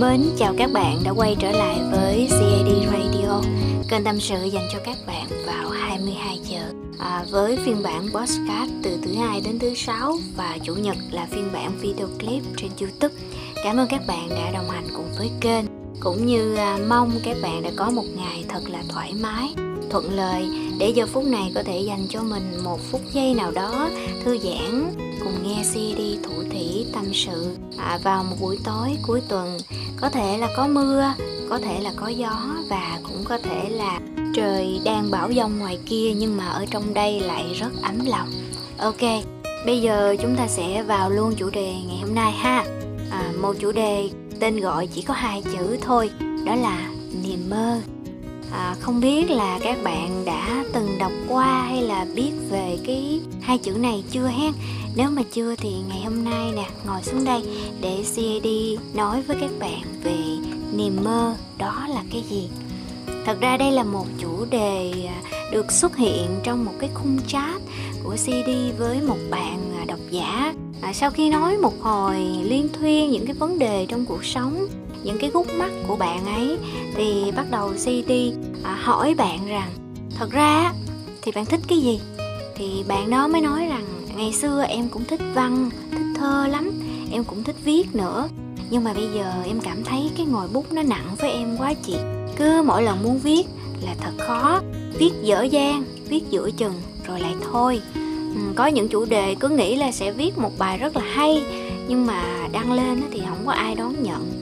Mến chào các bạn đã quay trở lại với CAD Radio, kênh tâm sự dành cho các bạn vào 22 giờ. À, với phiên bản podcast từ thứ hai đến thứ sáu và chủ nhật là phiên bản video clip trên YouTube. Cảm ơn các bạn đã đồng hành cùng với kênh cũng như à, mong các bạn đã có một ngày thật là thoải mái thuận lợi để giờ phút này có thể dành cho mình một phút giây nào đó thư giãn cùng nghe CD thủ thủy tâm sự à, vào một buổi tối cuối tuần. Có thể là có mưa có thể là có gió và cũng có thể là trời đang bão giông ngoài kia nhưng mà ở trong đây lại rất ấm lòng. Ok bây giờ chúng ta sẽ vào luôn chủ đề ngày hôm nay ha. À, một chủ đề tên gọi chỉ có hai chữ thôi đó là niềm mơ à, không biết là các bạn đã từng đọc qua hay là biết về cái hai chữ này chưa hen? Nếu mà chưa thì ngày hôm nay nè ngồi xuống đây để CAD nói với các bạn về niềm mơ đó là cái gì? Thật ra đây là một chủ đề à, được xuất hiện trong một cái khung chat của CD với một bạn à, độc giả. À, sau khi nói một hồi liên thuyên những cái vấn đề trong cuộc sống những cái gút mắt của bạn ấy thì bắt đầu CD à, hỏi bạn rằng thật ra thì bạn thích cái gì? Thì bạn đó mới nói rằng ngày xưa em cũng thích văn thích thơ lắm em cũng thích viết nữa. Nhưng mà bây giờ em cảm thấy cái ngòi bút nó nặng với em quá chị. Cứ mỗi lần muốn viết là thật khó. Viết dở dang viết giữa chừng rồi lại thôi. Ừ, có những chủ đề cứ nghĩ là sẽ viết một bài rất là hay nhưng mà đăng lên thì không có ai đón nhận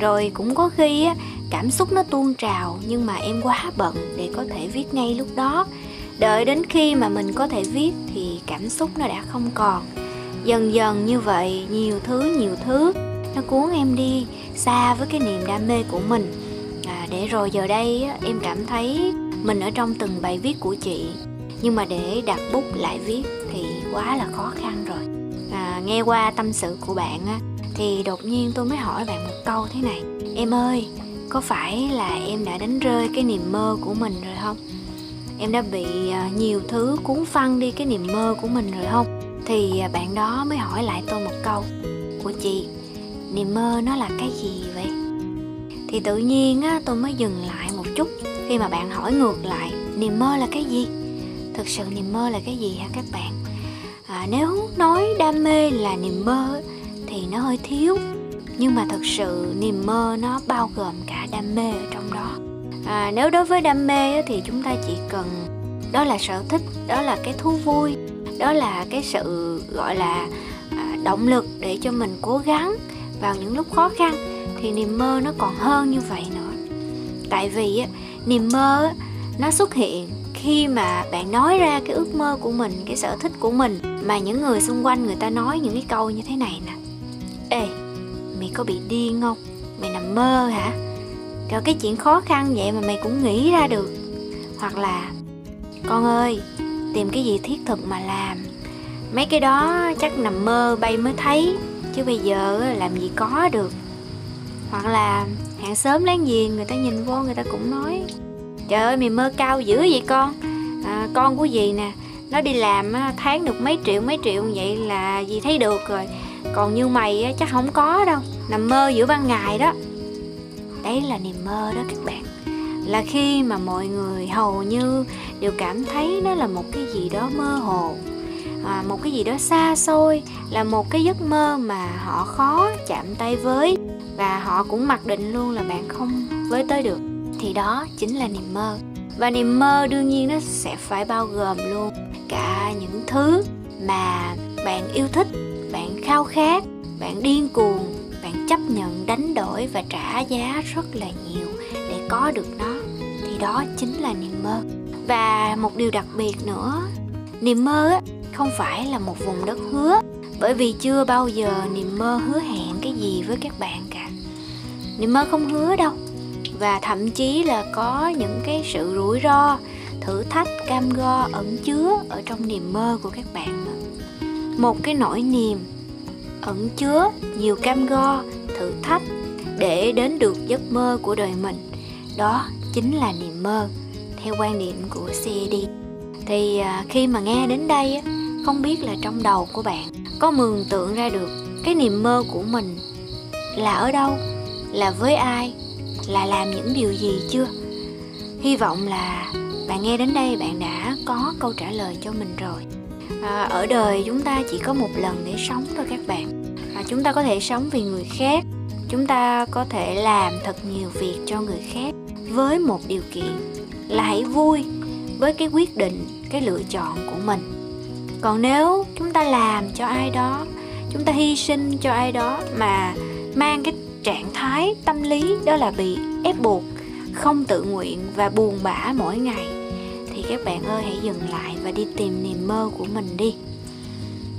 rồi cũng có khi á cảm xúc nó tuôn trào nhưng mà em quá bận để có thể viết ngay lúc đó. Đợi đến khi mà mình có thể viết thì cảm xúc nó đã không còn. Dần dần như vậy nhiều thứ nhiều thứ nó cuốn em đi xa với cái niềm đam mê của mình. À, để rồi giờ đây em cảm thấy mình ở trong từng bài viết của chị. Nhưng mà để đặt bút lại viết thì quá là khó khăn rồi. À, nghe qua tâm sự của bạn á, thì đột nhiên tôi mới hỏi bạn một câu thế này. Em ơi có phải là em đã đánh rơi cái niềm mơ của mình rồi không? Em đã bị à, nhiều thứ cuốn phăng đi cái niềm mơ của mình rồi không? Thì à, bạn đó mới hỏi lại tôi một câu. Của chị niềm mơ nó là cái gì vậy? Thì tự nhiên á, tôi mới dừng lại một chút. Khi mà bạn hỏi ngược lại niềm mơ là cái gì? Thực sự niềm mơ là cái gì hả các bạn? À, nếu nói đam mê là niềm mơ thì nó hơi thiếu. Nhưng mà thật sự niềm mơ nó bao gồm cả đam mê ở trong đó. À, nếu đối với đam mê thì chúng ta chỉ cần đó là sở thích đó là cái thú vui đó là cái sự gọi là à, động lực để cho mình cố gắng vào những lúc khó khăn thì niềm mơ nó còn hơn như vậy nữa. Tại vì á, niềm mơ nó xuất hiện khi mà bạn nói ra cái ước mơ của mình cái sở thích của mình mà những người xung quanh người ta nói những cái câu như thế này nè ê mày có bị điên không? Mày nằm mơ hả? Rồi cái chuyện khó khăn vậy mà mày cũng nghĩ ra được. Hoặc là con ơi tìm cái gì thiết thực mà làm. Mấy cái đó chắc nằm mơ bay mới thấy chứ bây giờ làm gì có được. Hoặc là hàng xóm láng giềng người ta nhìn vô người ta cũng nói trời ơi mày mơ cao dữ vậy con. À, con của dì nè nó đi làm tháng được mấy triệu mấy triệu vậy là dì thấy được rồi còn như mày chắc không có đâu. Nằm mơ giữa ban ngày đó. Đấy là niềm mơ đó các bạn. Là khi mà mọi người hầu như đều cảm thấy nó là một cái gì đó mơ hồ. À, một cái gì đó xa xôi là một cái giấc mơ mà họ khó chạm tay với. Và họ cũng mặc định luôn là bạn không với tới được. Thì đó chính là niềm mơ. Và niềm mơ đương nhiên nó sẽ phải bao gồm luôn cả những thứ mà bạn yêu thích khao khát, bạn điên cuồng, bạn chấp nhận, đánh đổi và trả giá rất là nhiều để có được nó. Thì đó chính là niềm mơ. Và một điều đặc biệt nữa, niềm mơ không phải là một vùng đất hứa, bởi vì chưa bao giờ niềm mơ hứa hẹn cái gì với các bạn cả. Niềm mơ không hứa đâu, và thậm chí là có những cái sự rủi ro, thử thách, cam go, ẩn chứa ở trong niềm mơ của các bạn một cái nỗi niềm ẩn chứa nhiều cam go, thử thách để đến được giấc mơ của đời mình. Đó chính là niềm mơ, theo quan điểm của cd thì à, khi mà nghe đến đây không biết là trong đầu của bạn có mường tượng ra được cái niềm mơ của mình là ở đâu, là với ai, là làm những điều gì chưa? Hy vọng là bạn nghe đến đây bạn đã có câu trả lời cho mình rồi à, ở đời chúng ta chỉ có một lần để sống thôi các bạn. À, chúng ta có thể sống vì người khác. Chúng ta có thể làm thật nhiều việc cho người khác với một điều kiện là hãy vui với cái quyết định cái lựa chọn của mình. Còn nếu chúng ta làm cho ai đó chúng ta hy sinh cho ai đó mà mang cái trạng thái tâm lý đó là bị ép buộc không tự nguyện và buồn bã mỗi ngày các bạn ơi hãy dừng lại và đi tìm niềm mơ của mình đi.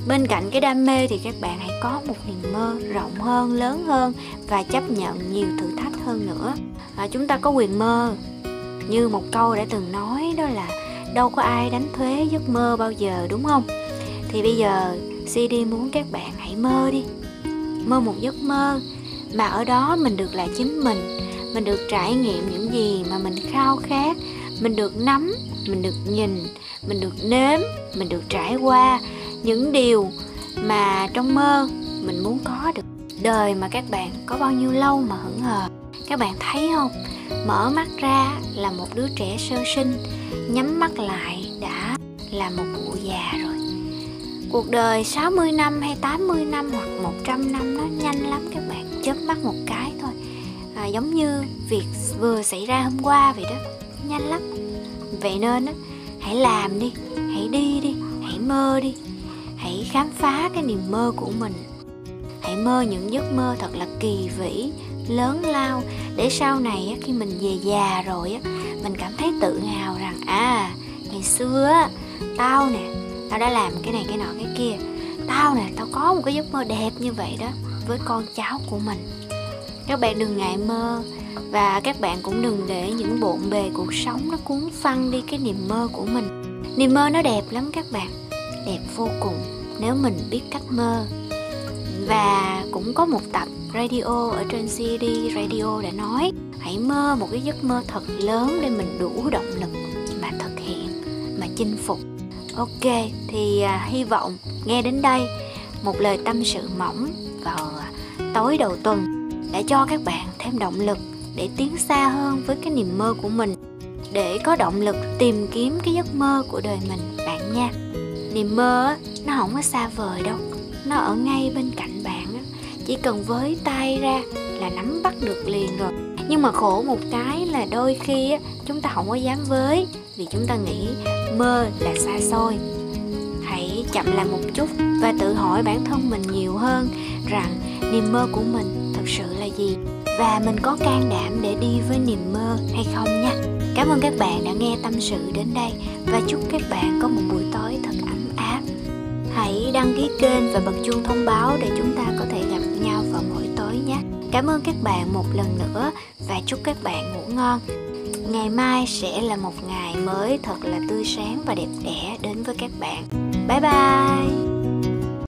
Bên cạnh cái đam mê thì các bạn hãy có một niềm mơ rộng hơn lớn hơn và chấp nhận nhiều thử thách hơn nữa. À, chúng ta có quyền mơ. Như một câu đã từng nói đó là đâu có ai đánh thuế giấc mơ bao giờ đúng không? Thì bây giờ cd muốn các bạn hãy mơ đi. Mơ một giấc mơ mà ở đó mình được là chính mình mình được trải nghiệm những gì mà mình khao khát mình được nắm mình được nhìn mình được nếm mình được trải qua những điều mà trong mơ mình muốn có được. Đời mà các bạn có bao nhiêu lâu mà hững hờ? Các bạn thấy không? Mở mắt ra là một đứa trẻ sơ sinh nhắm mắt lại đã là một cụ già rồi. Cuộc đời 60 năm hay 80 năm hoặc 100 năm nó nhanh lắm các bạn chớp mắt một cái thôi. À, giống như việc vừa xảy ra hôm qua vậy đó nhanh lắm. Vậy nên á hãy làm đi hãy đi đi hãy mơ đi. Hãy khám phá cái niềm mơ của mình. Hãy mơ những giấc mơ thật là kỳ vĩ lớn lao. Để sau này á, khi mình về già rồi á mình cảm thấy tự hào rằng à ngày xưa á tao nè tao đã làm cái này cái nọ cái kia. Tao nè tao có một cái giấc mơ đẹp như vậy đó với con cháu của mình. Các bạn đừng ngại mơ và các bạn cũng đừng để những bộn bề cuộc sống nó cuốn phăng đi cái niềm mơ của mình. Niềm mơ nó đẹp lắm các bạn. Đẹp vô cùng nếu mình biết cách mơ. Và cũng có một tập radio ở trên CD radio đã nói hãy mơ một cái giấc mơ thật lớn để mình đủ động lực mà thực hiện mà chinh phục. Ok thì à, hy vọng nghe đến đây một lời tâm sự mỏng vào à, tối đầu tuần đã cho các bạn thêm động lực để tiến xa hơn với cái niềm mơ của mình, để có động lực tìm kiếm cái giấc mơ của đời mình, bạn nha. Niềm mơ nó không có xa vời đâu, nó ở ngay bên cạnh bạn chỉ cần với tay ra là nắm bắt được liền rồi. Nhưng mà khổ một cái là đôi khi chúng ta không có dám với, vì chúng ta nghĩ mơ là xa xôi. Hãy chậm lại một chút và tự hỏi bản thân mình nhiều hơn rằng niềm mơ của mình thật sự là gì? Và mình có can đảm để đi với niềm mơ hay không nha? Cảm ơn các bạn đã nghe tâm sự đến đây, và chúc các bạn có một buổi tối thật ấm áp. Hãy đăng ký kênh và bật chuông thông báo để chúng ta có thể gặp nhau vào mỗi tối nhé. Cảm ơn các bạn một lần nữa, và chúc các bạn ngủ ngon. Ngày mai sẽ là một ngày mới thật là tươi sáng và đẹp đẽ đến với các bạn. Bye bye!